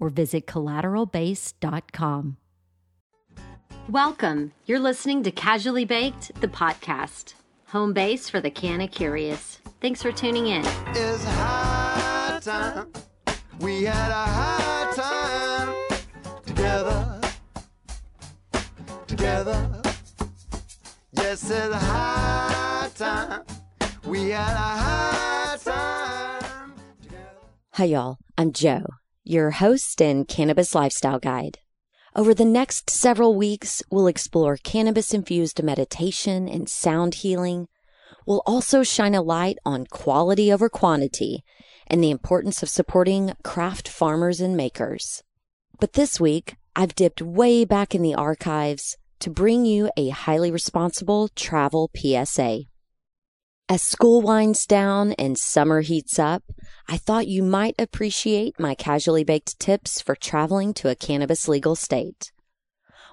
or visit collateralbase.com. Welcome. You're listening to Casually Baked, the podcast, home base for the Canna Curious. Thanks for tuning in. It's high time. We had a high time together. Together. Yes, it's high time. We had a high time together. Hi, y'all. I'm Joe your host and cannabis lifestyle guide. Over the next several weeks, we'll explore cannabis infused meditation and sound healing. We'll also shine a light on quality over quantity and the importance of supporting craft farmers and makers. But this week, I've dipped way back in the archives to bring you a highly responsible travel PSA. As school winds down and summer heats up, I thought you might appreciate my casually baked tips for traveling to a cannabis legal state.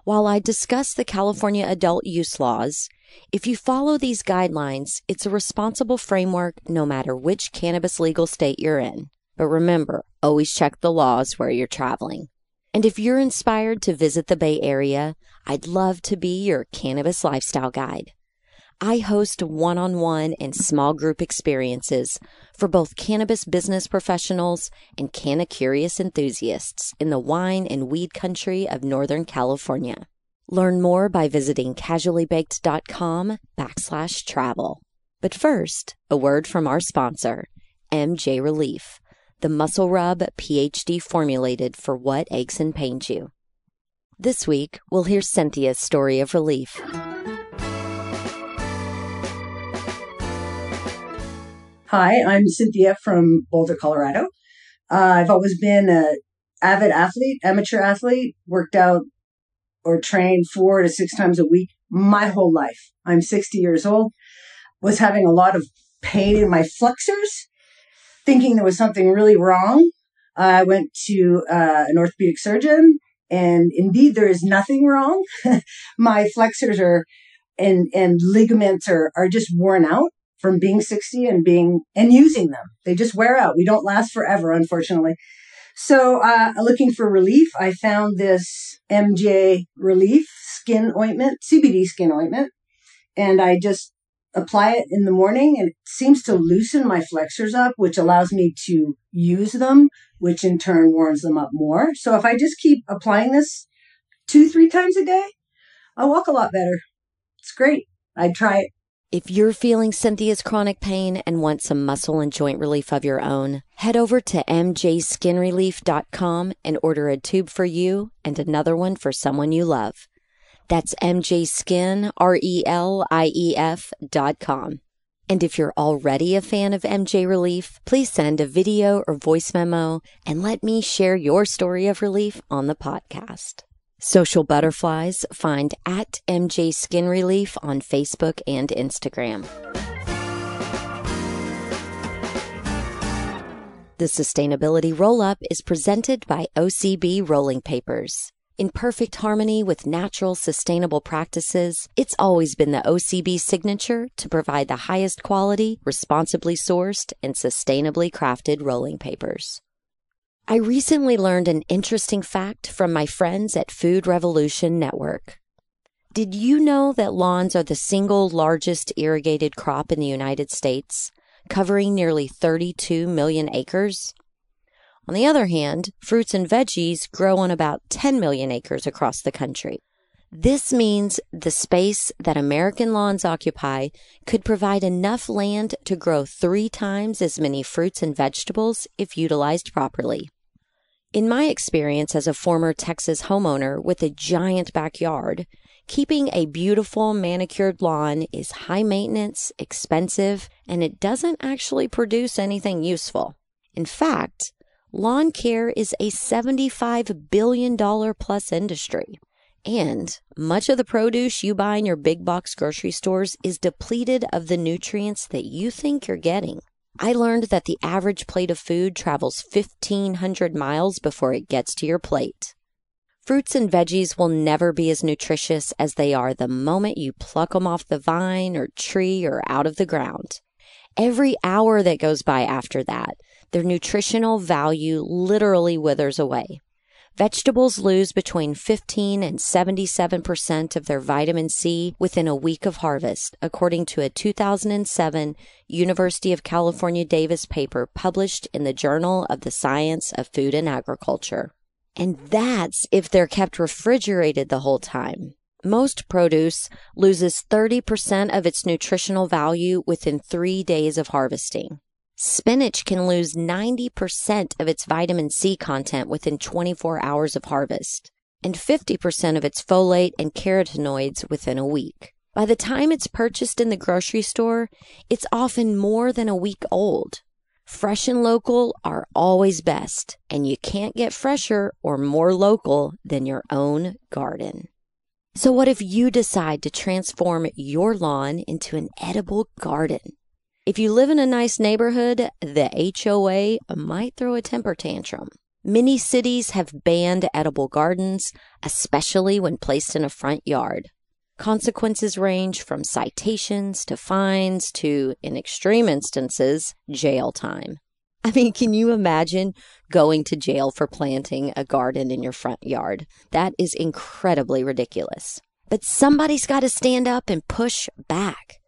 While I discuss the California adult use laws, if you follow these guidelines, it's a responsible framework no matter which cannabis legal state you're in. But remember, always check the laws where you're traveling. And if you're inspired to visit the Bay Area, I'd love to be your cannabis lifestyle guide. I host one on one and small group experiences for both cannabis business professionals and canna curious enthusiasts in the wine and weed country of Northern California. Learn more by visiting casuallybaked.com backslash travel. But first, a word from our sponsor, MJ Relief, the muscle rub PhD formulated for what aches and pains you. This week, we'll hear Cynthia's story of relief. Hi, I'm Cynthia from Boulder, Colorado. Uh, I've always been a avid athlete, amateur athlete, worked out or trained four to six times a week my whole life. I'm 60 years old, was having a lot of pain in my flexors, thinking there was something really wrong. I went to uh, an orthopedic surgeon, and indeed, there is nothing wrong. my flexors are and and ligaments are are just worn out from being 60 and being and using them. They just wear out. We don't last forever, unfortunately. So, uh, looking for relief, I found this MJ Relief skin ointment, CBD skin ointment, and I just apply it in the morning and it seems to loosen my flexors up, which allows me to use them, which in turn warms them up more. So if I just keep applying this two, three times a day, I walk a lot better. It's great. I'd try it. If you're feeling Cynthia's chronic pain and want some muscle and joint relief of your own, head over to mjskinrelief.com and order a tube for you and another one for someone you love. That's mjskin.com. And if you're already a fan of MJ Relief, please send a video or voice memo and let me share your story of relief on the podcast. Social Butterflies find at MJ Skin Relief on Facebook and Instagram. The Sustainability Roll Up is presented by OCB Rolling Papers. In perfect harmony with natural, sustainable practices, it's always been the OCB signature to provide the highest quality, responsibly sourced, and sustainably crafted rolling papers. I recently learned an interesting fact from my friends at Food Revolution Network. Did you know that lawns are the single largest irrigated crop in the United States, covering nearly 32 million acres? On the other hand, fruits and veggies grow on about 10 million acres across the country. This means the space that American lawns occupy could provide enough land to grow three times as many fruits and vegetables if utilized properly. In my experience as a former Texas homeowner with a giant backyard, keeping a beautiful manicured lawn is high maintenance, expensive, and it doesn't actually produce anything useful. In fact, lawn care is a $75 billion plus industry. And much of the produce you buy in your big box grocery stores is depleted of the nutrients that you think you're getting. I learned that the average plate of food travels 1,500 miles before it gets to your plate. Fruits and veggies will never be as nutritious as they are the moment you pluck them off the vine or tree or out of the ground. Every hour that goes by after that, their nutritional value literally withers away. Vegetables lose between 15 and 77% of their vitamin C within a week of harvest, according to a 2007 University of California Davis paper published in the Journal of the Science of Food and Agriculture. And that's if they're kept refrigerated the whole time. Most produce loses 30% of its nutritional value within three days of harvesting. Spinach can lose 90% of its vitamin C content within 24 hours of harvest, and 50% of its folate and carotenoids within a week. By the time it's purchased in the grocery store, it's often more than a week old. Fresh and local are always best, and you can't get fresher or more local than your own garden. So, what if you decide to transform your lawn into an edible garden? If you live in a nice neighborhood, the HOA might throw a temper tantrum. Many cities have banned edible gardens, especially when placed in a front yard. Consequences range from citations to fines to, in extreme instances, jail time. I mean, can you imagine going to jail for planting a garden in your front yard? That is incredibly ridiculous. But somebody's got to stand up and push back.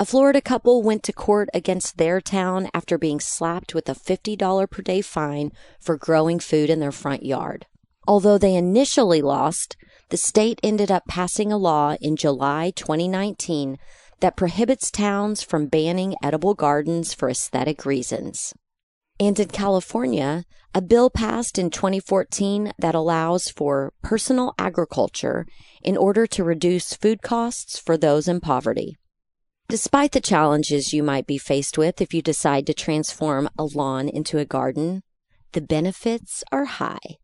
A Florida couple went to court against their town after being slapped with a $50 per day fine for growing food in their front yard. Although they initially lost, the state ended up passing a law in July 2019 that prohibits towns from banning edible gardens for aesthetic reasons. And in California, a bill passed in 2014 that allows for personal agriculture in order to reduce food costs for those in poverty. Despite the challenges you might be faced with if you decide to transform a lawn into a garden, the benefits are high.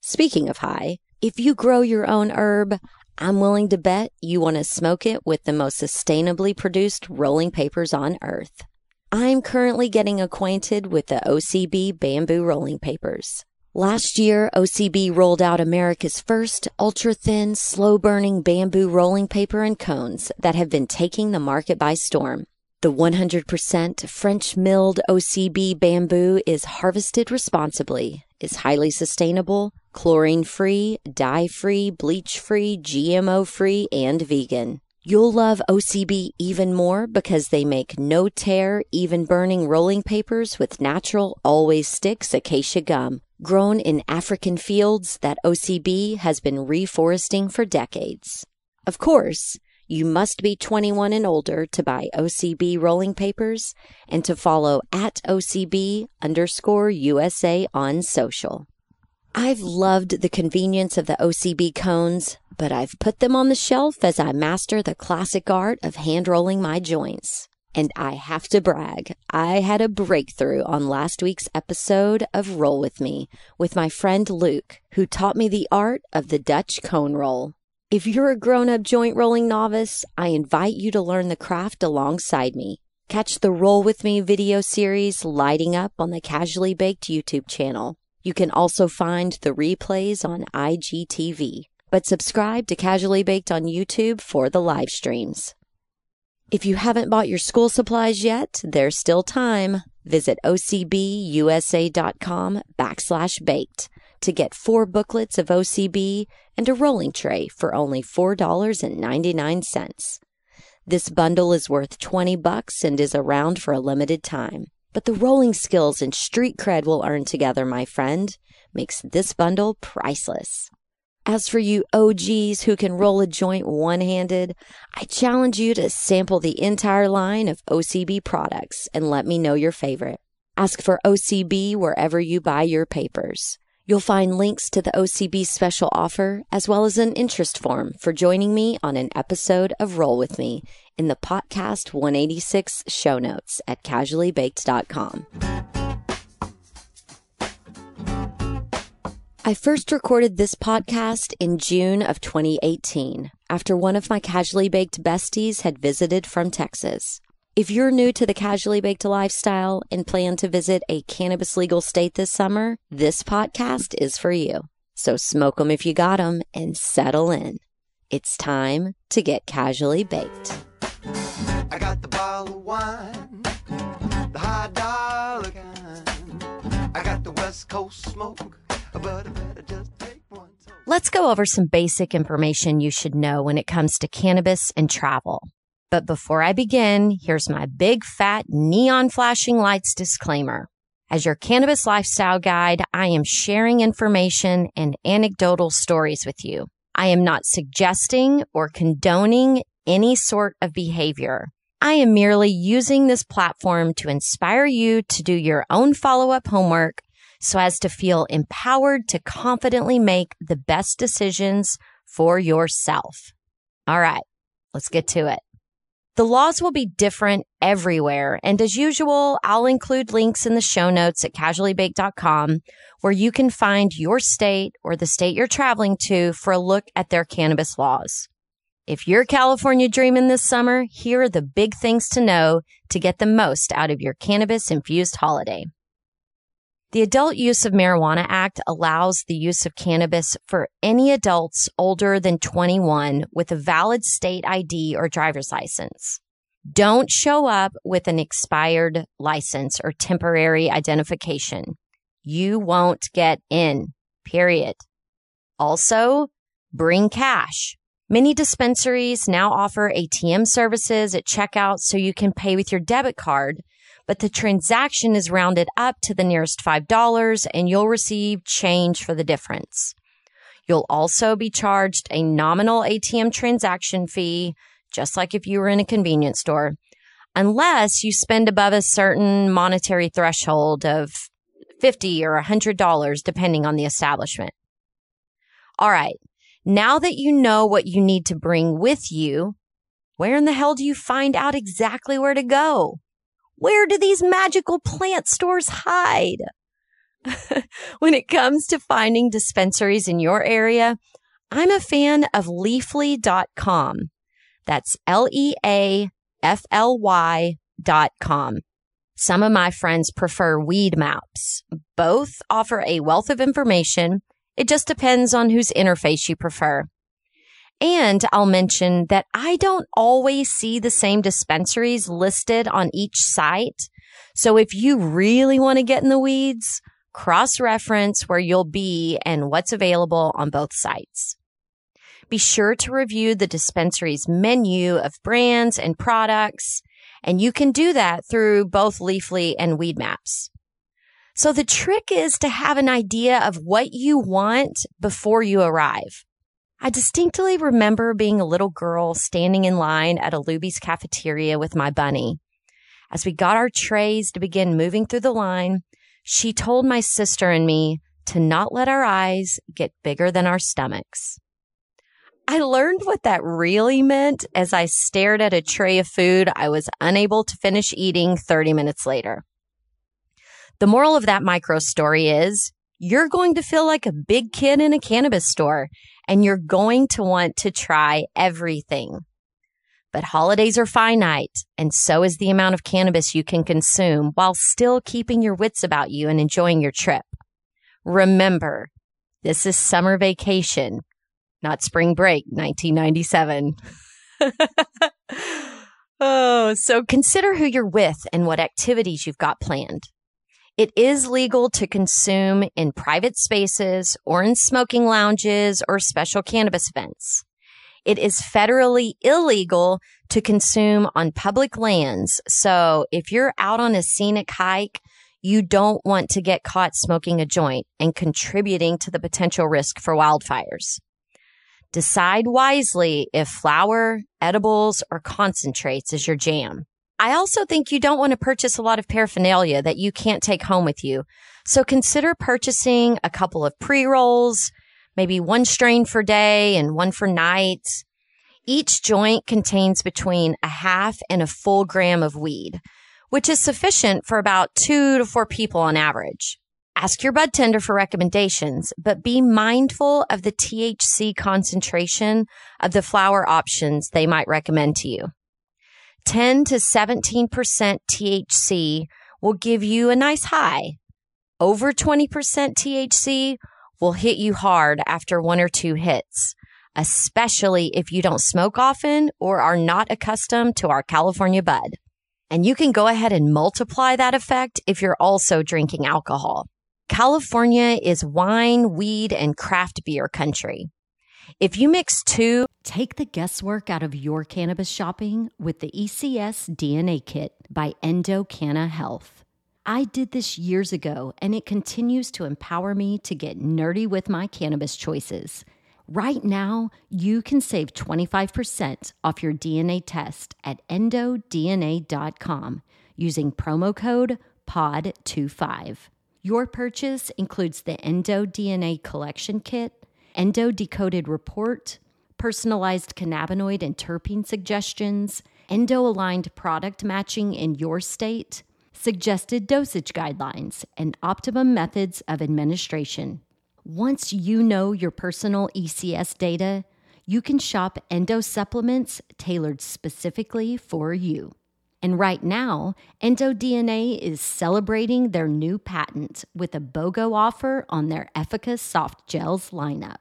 Speaking of high, if you grow your own herb, I'm willing to bet you want to smoke it with the most sustainably produced rolling papers on earth. I'm currently getting acquainted with the OCB bamboo rolling papers. Last year, OCB rolled out America's first ultra thin, slow burning bamboo rolling paper and cones that have been taking the market by storm. The 100% French milled OCB bamboo is harvested responsibly, is highly sustainable, chlorine free, dye free, bleach free, GMO free, and vegan. You'll love OCB even more because they make no tear, even burning rolling papers with natural, always sticks acacia gum grown in African fields that OCB has been reforesting for decades. Of course, you must be 21 and older to buy OCB rolling papers and to follow at OCB underscore USA on social. I've loved the convenience of the OCB cones, but I've put them on the shelf as I master the classic art of hand rolling my joints. And I have to brag, I had a breakthrough on last week's episode of Roll With Me with my friend Luke, who taught me the art of the Dutch cone roll. If you're a grown up joint rolling novice, I invite you to learn the craft alongside me. Catch the Roll With Me video series lighting up on the Casually Baked YouTube channel. You can also find the replays on IGTV. But subscribe to Casually Baked on YouTube for the live streams. If you haven't bought your school supplies yet, there's still time. Visit ocbusa.com backslash baked to get four booklets of OCB and a rolling tray for only $4.99. This bundle is worth 20 bucks and is around for a limited time. But the rolling skills and street cred we'll earn together, my friend, makes this bundle priceless. As for you OGs who can roll a joint one handed, I challenge you to sample the entire line of OCB products and let me know your favorite. Ask for OCB wherever you buy your papers. You'll find links to the OCB special offer as well as an interest form for joining me on an episode of Roll With Me in the podcast 186 show notes at casuallybaked.com. I first recorded this podcast in June of 2018 after one of my casually baked besties had visited from Texas. If you're new to the casually baked lifestyle and plan to visit a cannabis legal state this summer, this podcast is for you. So smoke 'em if you got 'em and settle in. It's time to get casually baked. I got the bottle of wine, the high dollar kind. I got the West Coast smoke, Let's go over some basic information you should know when it comes to cannabis and travel. But before I begin, here's my big fat neon flashing lights disclaimer. As your cannabis lifestyle guide, I am sharing information and anecdotal stories with you. I am not suggesting or condoning any sort of behavior. I am merely using this platform to inspire you to do your own follow up homework so as to feel empowered to confidently make the best decisions for yourself. All right, let's get to it. The laws will be different everywhere. And as usual, I'll include links in the show notes at casuallybaked.com where you can find your state or the state you're traveling to for a look at their cannabis laws. If you're California dreaming this summer, here are the big things to know to get the most out of your cannabis infused holiday. The Adult Use of Marijuana Act allows the use of cannabis for any adults older than 21 with a valid state ID or driver's license. Don't show up with an expired license or temporary identification. You won't get in, period. Also, bring cash. Many dispensaries now offer ATM services at checkout so you can pay with your debit card but the transaction is rounded up to the nearest $5 and you'll receive change for the difference. You'll also be charged a nominal ATM transaction fee, just like if you were in a convenience store, unless you spend above a certain monetary threshold of 50 or $100, depending on the establishment. All right. Now that you know what you need to bring with you, where in the hell do you find out exactly where to go? Where do these magical plant stores hide? when it comes to finding dispensaries in your area, I'm a fan of leafly.com. That's L E A F L Y dot com. Some of my friends prefer Weed Maps. Both offer a wealth of information. It just depends on whose interface you prefer. And I'll mention that I don't always see the same dispensaries listed on each site. So if you really want to get in the weeds, cross reference where you'll be and what's available on both sites. Be sure to review the dispensary's menu of brands and products, and you can do that through both Leafly and Weed Maps. So the trick is to have an idea of what you want before you arrive. I distinctly remember being a little girl standing in line at a Luby's cafeteria with my bunny. As we got our trays to begin moving through the line, she told my sister and me to not let our eyes get bigger than our stomachs. I learned what that really meant as I stared at a tray of food I was unable to finish eating 30 minutes later. The moral of that micro story is you're going to feel like a big kid in a cannabis store and you're going to want to try everything. But holidays are finite, and so is the amount of cannabis you can consume while still keeping your wits about you and enjoying your trip. Remember, this is summer vacation, not spring break 1997. oh, so consider who you're with and what activities you've got planned. It is legal to consume in private spaces or in smoking lounges or special cannabis events. It is federally illegal to consume on public lands. So if you're out on a scenic hike, you don't want to get caught smoking a joint and contributing to the potential risk for wildfires. Decide wisely if flower, edibles, or concentrates is your jam. I also think you don't want to purchase a lot of paraphernalia that you can't take home with you. So consider purchasing a couple of pre rolls, maybe one strain for day and one for night. Each joint contains between a half and a full gram of weed, which is sufficient for about two to four people on average. Ask your bud tender for recommendations, but be mindful of the THC concentration of the flower options they might recommend to you. 10 to 17% THC will give you a nice high. Over 20% THC will hit you hard after one or two hits, especially if you don't smoke often or are not accustomed to our California bud. And you can go ahead and multiply that effect if you're also drinking alcohol. California is wine, weed, and craft beer country. If you mix two, take the guesswork out of your cannabis shopping with the ECS DNA Kit by EndoCanna Health. I did this years ago, and it continues to empower me to get nerdy with my cannabis choices. Right now, you can save 25% off your DNA test at endodna.com using promo code POD25. Your purchase includes the Endo DNA Collection Kit, Endo Decoded Report, personalized cannabinoid and terpene suggestions, Endo aligned product matching in your state, suggested dosage guidelines, and optimum methods of administration. Once you know your personal ECS data, you can shop Endo supplements tailored specifically for you. And right now, EndoDNA is celebrating their new patent with a BOGO offer on their Effica soft gels lineup.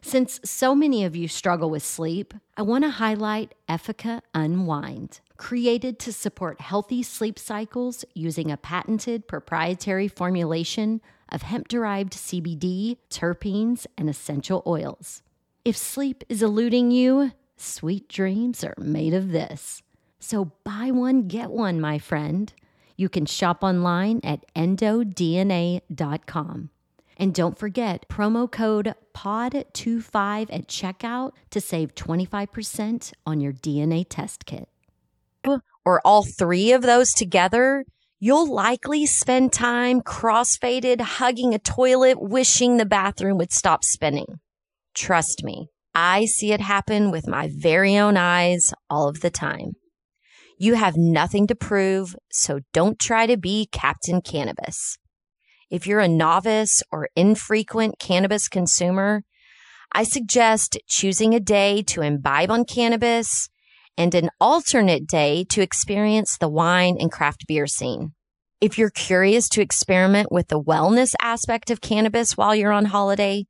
Since so many of you struggle with sleep, I want to highlight Effica Unwind. Created to support healthy sleep cycles using a patented proprietary formulation of hemp derived CBD, terpenes, and essential oils. If sleep is eluding you, sweet dreams are made of this. So buy one, get one, my friend. You can shop online at endodna.com. And don't forget promo code POD25 at checkout to save 25% on your DNA test kit. Or all three of those together, you'll likely spend time cross-faded, hugging a toilet, wishing the bathroom would stop spinning. Trust me, I see it happen with my very own eyes all of the time. You have nothing to prove, so don't try to be Captain Cannabis. If you're a novice or infrequent cannabis consumer, I suggest choosing a day to imbibe on cannabis and an alternate day to experience the wine and craft beer scene. If you're curious to experiment with the wellness aspect of cannabis while you're on holiday,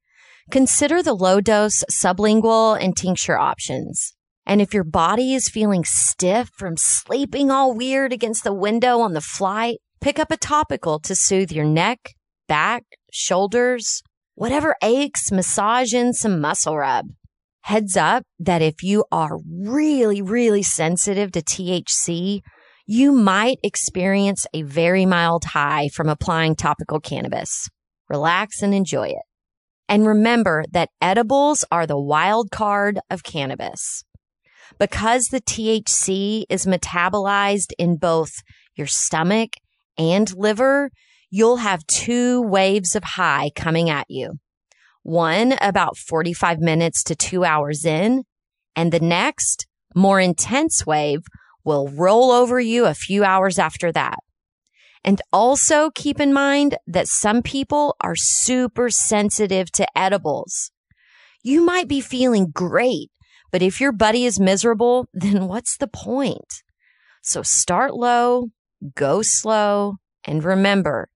consider the low dose sublingual and tincture options. And if your body is feeling stiff from sleeping all weird against the window on the flight, pick up a topical to soothe your neck, back, shoulders, whatever aches, massage in some muscle rub. Heads up that if you are really, really sensitive to THC, you might experience a very mild high from applying topical cannabis. Relax and enjoy it. And remember that edibles are the wild card of cannabis because the THC is metabolized in both your stomach and liver, you'll have two waves of high coming at you. One about 45 minutes to two hours in, and the next, more intense wave will roll over you a few hours after that. And also keep in mind that some people are super sensitive to edibles. You might be feeling great but if your buddy is miserable, then what's the point? So start low, go slow, and remember,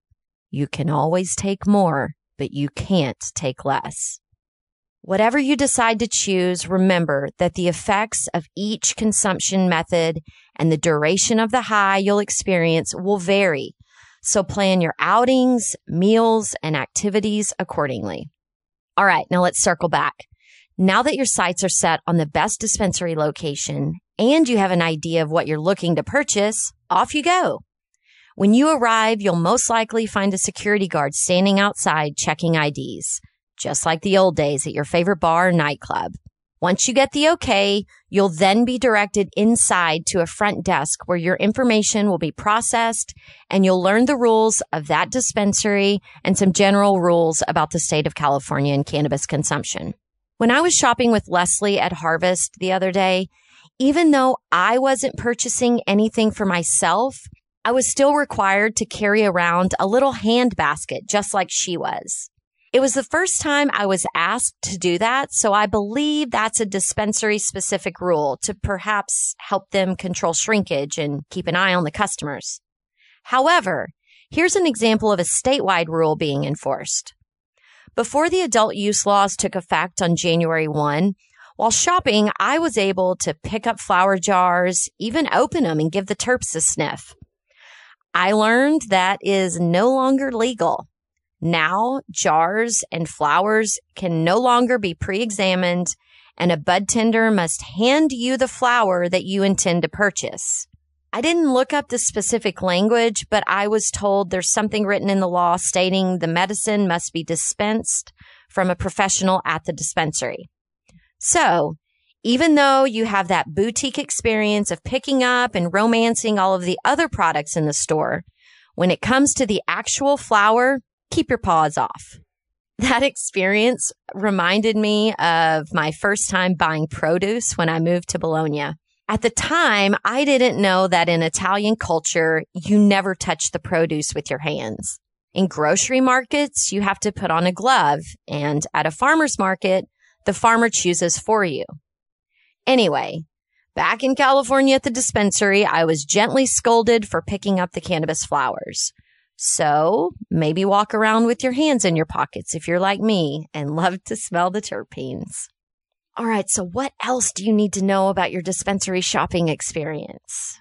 you can always take more, but you can't take less. Whatever you decide to choose, remember that the effects of each consumption method and the duration of the high you'll experience will vary. So plan your outings, meals, and activities accordingly. All right, now let's circle back. Now that your sights are set on the best dispensary location and you have an idea of what you're looking to purchase, off you go. When you arrive, you'll most likely find a security guard standing outside checking IDs, just like the old days at your favorite bar or nightclub. Once you get the okay, you'll then be directed inside to a front desk where your information will be processed and you'll learn the rules of that dispensary and some general rules about the state of California and cannabis consumption. When I was shopping with Leslie at Harvest the other day, even though I wasn't purchasing anything for myself, I was still required to carry around a little hand basket just like she was. It was the first time I was asked to do that, so I believe that's a dispensary specific rule to perhaps help them control shrinkage and keep an eye on the customers. However, here's an example of a statewide rule being enforced. Before the adult use laws took effect on January 1, while shopping, I was able to pick up flower jars, even open them and give the terps a sniff. I learned that is no longer legal. Now jars and flowers can no longer be pre-examined and a bud tender must hand you the flower that you intend to purchase. I didn't look up the specific language, but I was told there's something written in the law stating the medicine must be dispensed from a professional at the dispensary. So even though you have that boutique experience of picking up and romancing all of the other products in the store, when it comes to the actual flower, keep your paws off. That experience reminded me of my first time buying produce when I moved to Bologna. At the time, I didn't know that in Italian culture, you never touch the produce with your hands. In grocery markets, you have to put on a glove, and at a farmer's market, the farmer chooses for you. Anyway, back in California at the dispensary, I was gently scolded for picking up the cannabis flowers. So maybe walk around with your hands in your pockets if you're like me and love to smell the terpenes. All right. So what else do you need to know about your dispensary shopping experience?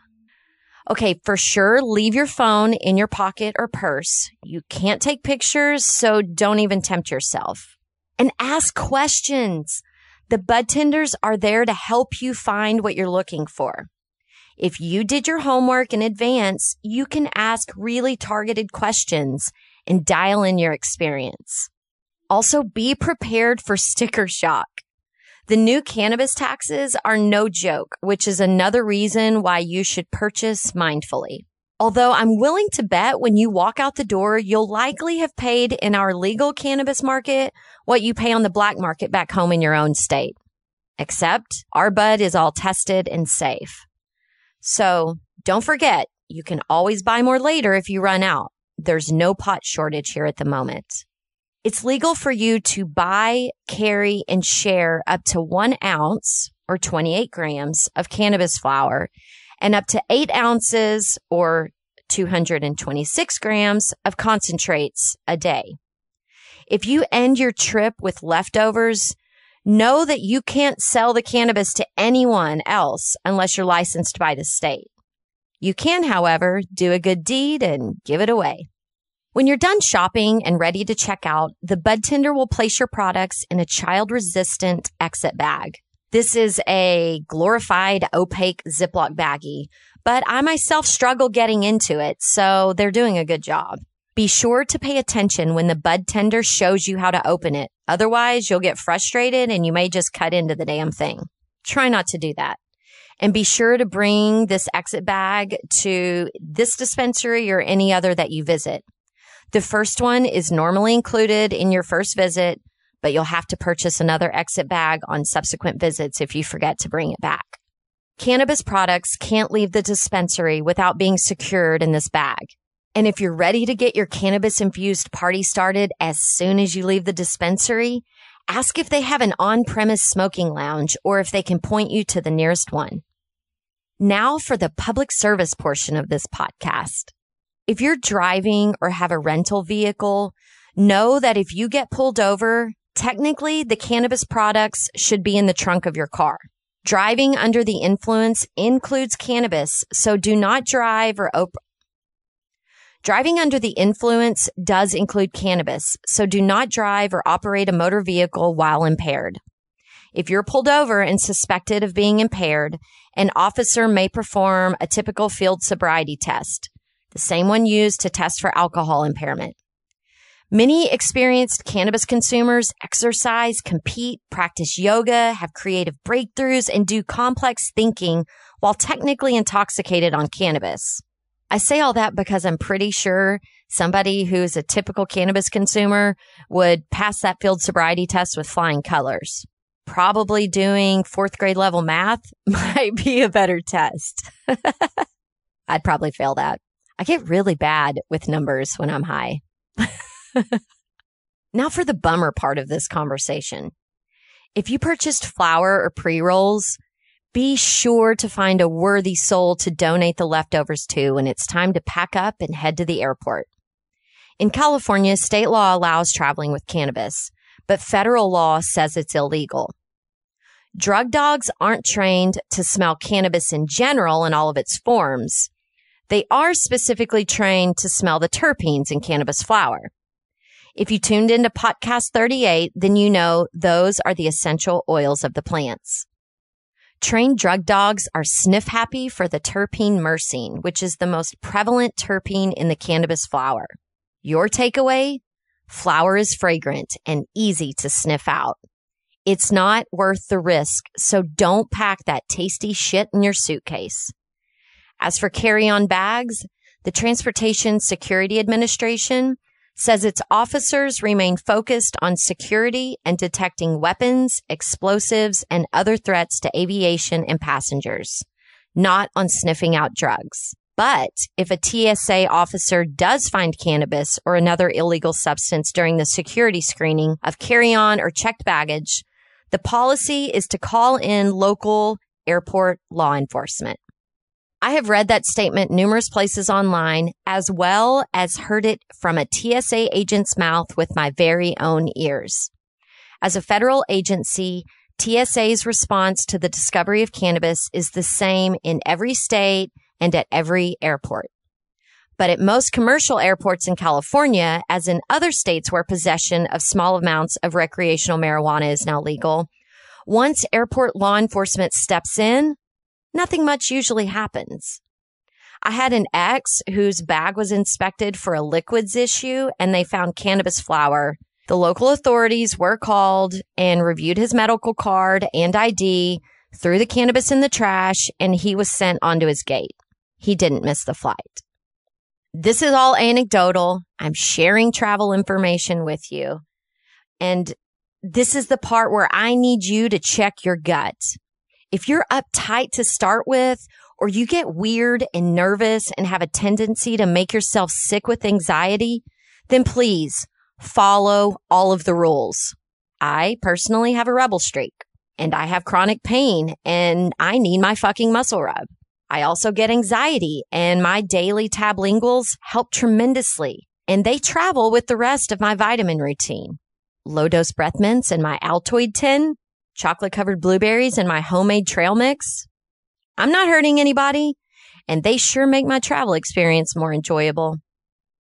Okay. For sure, leave your phone in your pocket or purse. You can't take pictures. So don't even tempt yourself and ask questions. The bud tenders are there to help you find what you're looking for. If you did your homework in advance, you can ask really targeted questions and dial in your experience. Also be prepared for sticker shock. The new cannabis taxes are no joke, which is another reason why you should purchase mindfully. Although I'm willing to bet when you walk out the door, you'll likely have paid in our legal cannabis market what you pay on the black market back home in your own state. Except our bud is all tested and safe. So don't forget, you can always buy more later if you run out. There's no pot shortage here at the moment. It's legal for you to buy, carry, and share up to one ounce or 28 grams of cannabis flower and up to eight ounces or 226 grams of concentrates a day. If you end your trip with leftovers, Know that you can't sell the cannabis to anyone else unless you're licensed by the state. You can, however, do a good deed and give it away. When you're done shopping and ready to check out, the bud tender will place your products in a child resistant exit bag. This is a glorified opaque Ziploc baggie, but I myself struggle getting into it, so they're doing a good job. Be sure to pay attention when the bud tender shows you how to open it. Otherwise, you'll get frustrated and you may just cut into the damn thing. Try not to do that. And be sure to bring this exit bag to this dispensary or any other that you visit. The first one is normally included in your first visit, but you'll have to purchase another exit bag on subsequent visits if you forget to bring it back. Cannabis products can't leave the dispensary without being secured in this bag. And if you're ready to get your cannabis infused party started as soon as you leave the dispensary, ask if they have an on premise smoking lounge or if they can point you to the nearest one. Now for the public service portion of this podcast. If you're driving or have a rental vehicle, know that if you get pulled over, technically the cannabis products should be in the trunk of your car. Driving under the influence includes cannabis, so do not drive or op- Driving under the influence does include cannabis, so do not drive or operate a motor vehicle while impaired. If you're pulled over and suspected of being impaired, an officer may perform a typical field sobriety test, the same one used to test for alcohol impairment. Many experienced cannabis consumers exercise, compete, practice yoga, have creative breakthroughs, and do complex thinking while technically intoxicated on cannabis. I say all that because I'm pretty sure somebody who's a typical cannabis consumer would pass that field sobriety test with flying colors. Probably doing fourth grade level math might be a better test. I'd probably fail that. I get really bad with numbers when I'm high. now for the bummer part of this conversation. If you purchased flower or pre rolls, be sure to find a worthy soul to donate the leftovers to when it's time to pack up and head to the airport. In California, state law allows traveling with cannabis, but federal law says it's illegal. Drug dogs aren't trained to smell cannabis in general in all of its forms. They are specifically trained to smell the terpenes in cannabis flower. If you tuned into podcast 38, then you know those are the essential oils of the plants. Trained drug dogs are sniff happy for the terpene myrcene, which is the most prevalent terpene in the cannabis flower. Your takeaway? Flower is fragrant and easy to sniff out. It's not worth the risk, so don't pack that tasty shit in your suitcase. As for carry on bags, the Transportation Security Administration says its officers remain focused on security and detecting weapons, explosives, and other threats to aviation and passengers, not on sniffing out drugs. But if a TSA officer does find cannabis or another illegal substance during the security screening of carry on or checked baggage, the policy is to call in local airport law enforcement. I have read that statement numerous places online, as well as heard it from a TSA agent's mouth with my very own ears. As a federal agency, TSA's response to the discovery of cannabis is the same in every state and at every airport. But at most commercial airports in California, as in other states where possession of small amounts of recreational marijuana is now legal, once airport law enforcement steps in, nothing much usually happens. I had an ex whose bag was inspected for a liquids issue and they found cannabis flower. The local authorities were called and reviewed his medical card and ID, threw the cannabis in the trash, and he was sent onto his gate. He didn't miss the flight. This is all anecdotal. I'm sharing travel information with you. And this is the part where I need you to check your gut. If you're uptight to start with, or you get weird and nervous and have a tendency to make yourself sick with anxiety, then please follow all of the rules. I personally have a rebel streak and I have chronic pain and I need my fucking muscle rub. I also get anxiety and my daily tablinguals help tremendously and they travel with the rest of my vitamin routine. Low dose breath mints and my Altoid tin chocolate covered blueberries in my homemade trail mix. I'm not hurting anybody, and they sure make my travel experience more enjoyable.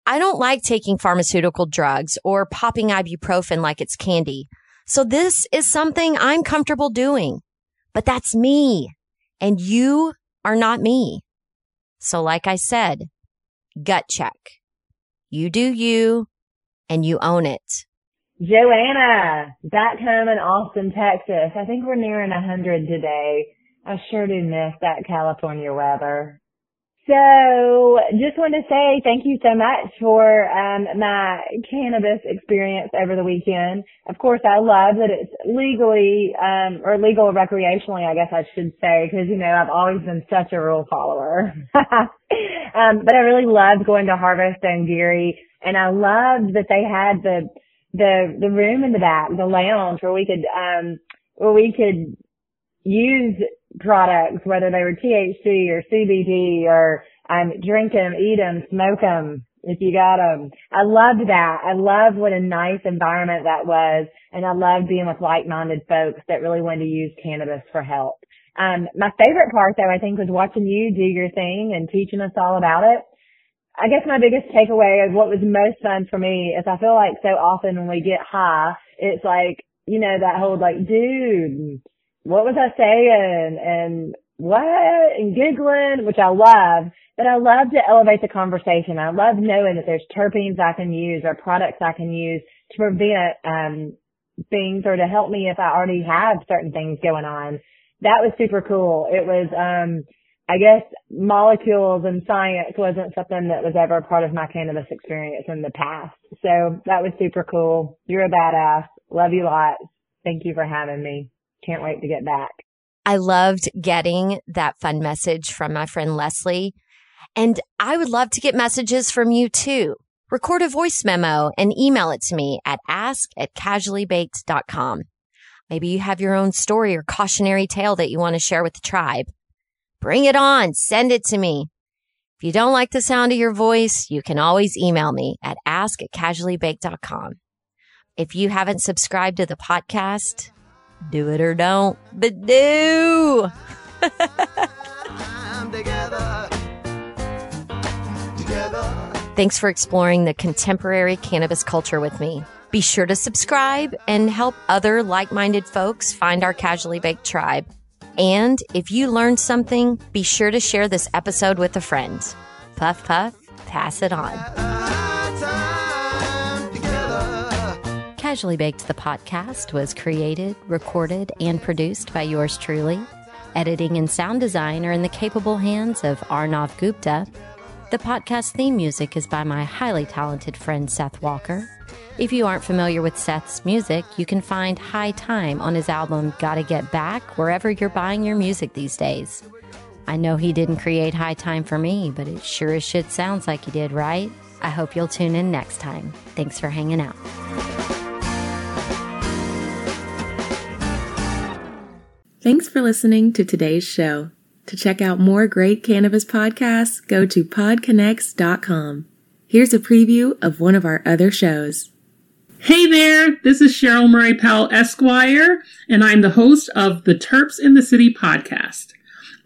I don't like taking pharmaceutical drugs or popping ibuprofen like it's candy. So this is something I'm comfortable doing, but that's me and you are not me. So like I said, gut check. You do you and you own it. Joanna, back home in Austin, Texas. I think we're nearing a hundred today. I sure do miss that California weather. So just want to say thank you so much for um, my cannabis experience over the weekend. Of course, I love that it's legally um, or legal recreationally, I guess I should say, because you know I've always been such a rule follower. um, but I really loved going to Harvest and Geary, and I loved that they had the the the room in the back, the lounge where we could um where we could use products, whether they were THC or CBD or um drink them, eat them, smoke them if you got them. I loved that. I loved what a nice environment that was, and I loved being with like-minded folks that really wanted to use cannabis for help. Um, my favorite part though, I think, was watching you do your thing and teaching us all about it. I guess my biggest takeaway of what was most fun for me is I feel like so often when we get high, it's like, you know, that whole like, dude, what was I saying? And what? And giggling, which I love. But I love to elevate the conversation. I love knowing that there's terpenes I can use or products I can use to prevent um, things or to help me if I already have certain things going on. That was super cool. It was, um, I guess molecules and science wasn't something that was ever part of my cannabis experience in the past. So that was super cool. You're a badass. Love you lots. Thank you for having me. Can't wait to get back. I loved getting that fun message from my friend Leslie. And I would love to get messages from you too. Record a voice memo and email it to me at ask at casuallybaked.com. Maybe you have your own story or cautionary tale that you want to share with the tribe. Bring it on. Send it to me. If you don't like the sound of your voice, you can always email me at ask at casuallybaked.com. If you haven't subscribed to the podcast, do it or don't, but do. together, together. Thanks for exploring the contemporary cannabis culture with me. Be sure to subscribe and help other like minded folks find our casually baked tribe. And if you learned something, be sure to share this episode with a friend. Puff, puff, pass it on. Casually Baked the podcast was created, recorded, and produced by yours truly. Editing and sound design are in the capable hands of Arnav Gupta. The podcast theme music is by my highly talented friend Seth Walker. If you aren't familiar with Seth's music, you can find High Time on his album Gotta Get Back wherever you're buying your music these days. I know he didn't create High Time for me, but it sure as shit sounds like he did, right? I hope you'll tune in next time. Thanks for hanging out. Thanks for listening to today's show. To check out more great cannabis podcasts, go to podcanna.com. Here's a preview of one of our other shows. Hey there, this is Cheryl Murray Powell Esquire, and I'm the host of the Terps in the City podcast.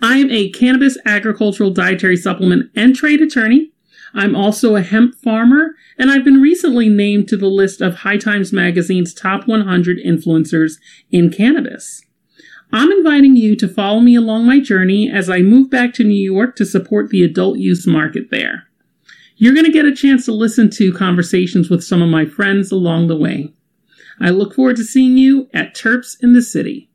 I'm a cannabis agricultural dietary supplement and trade attorney. I'm also a hemp farmer, and I've been recently named to the list of High Times Magazine's top 100 influencers in cannabis. I'm inviting you to follow me along my journey as I move back to New York to support the adult use market there. You're going to get a chance to listen to conversations with some of my friends along the way. I look forward to seeing you at Terps in the City.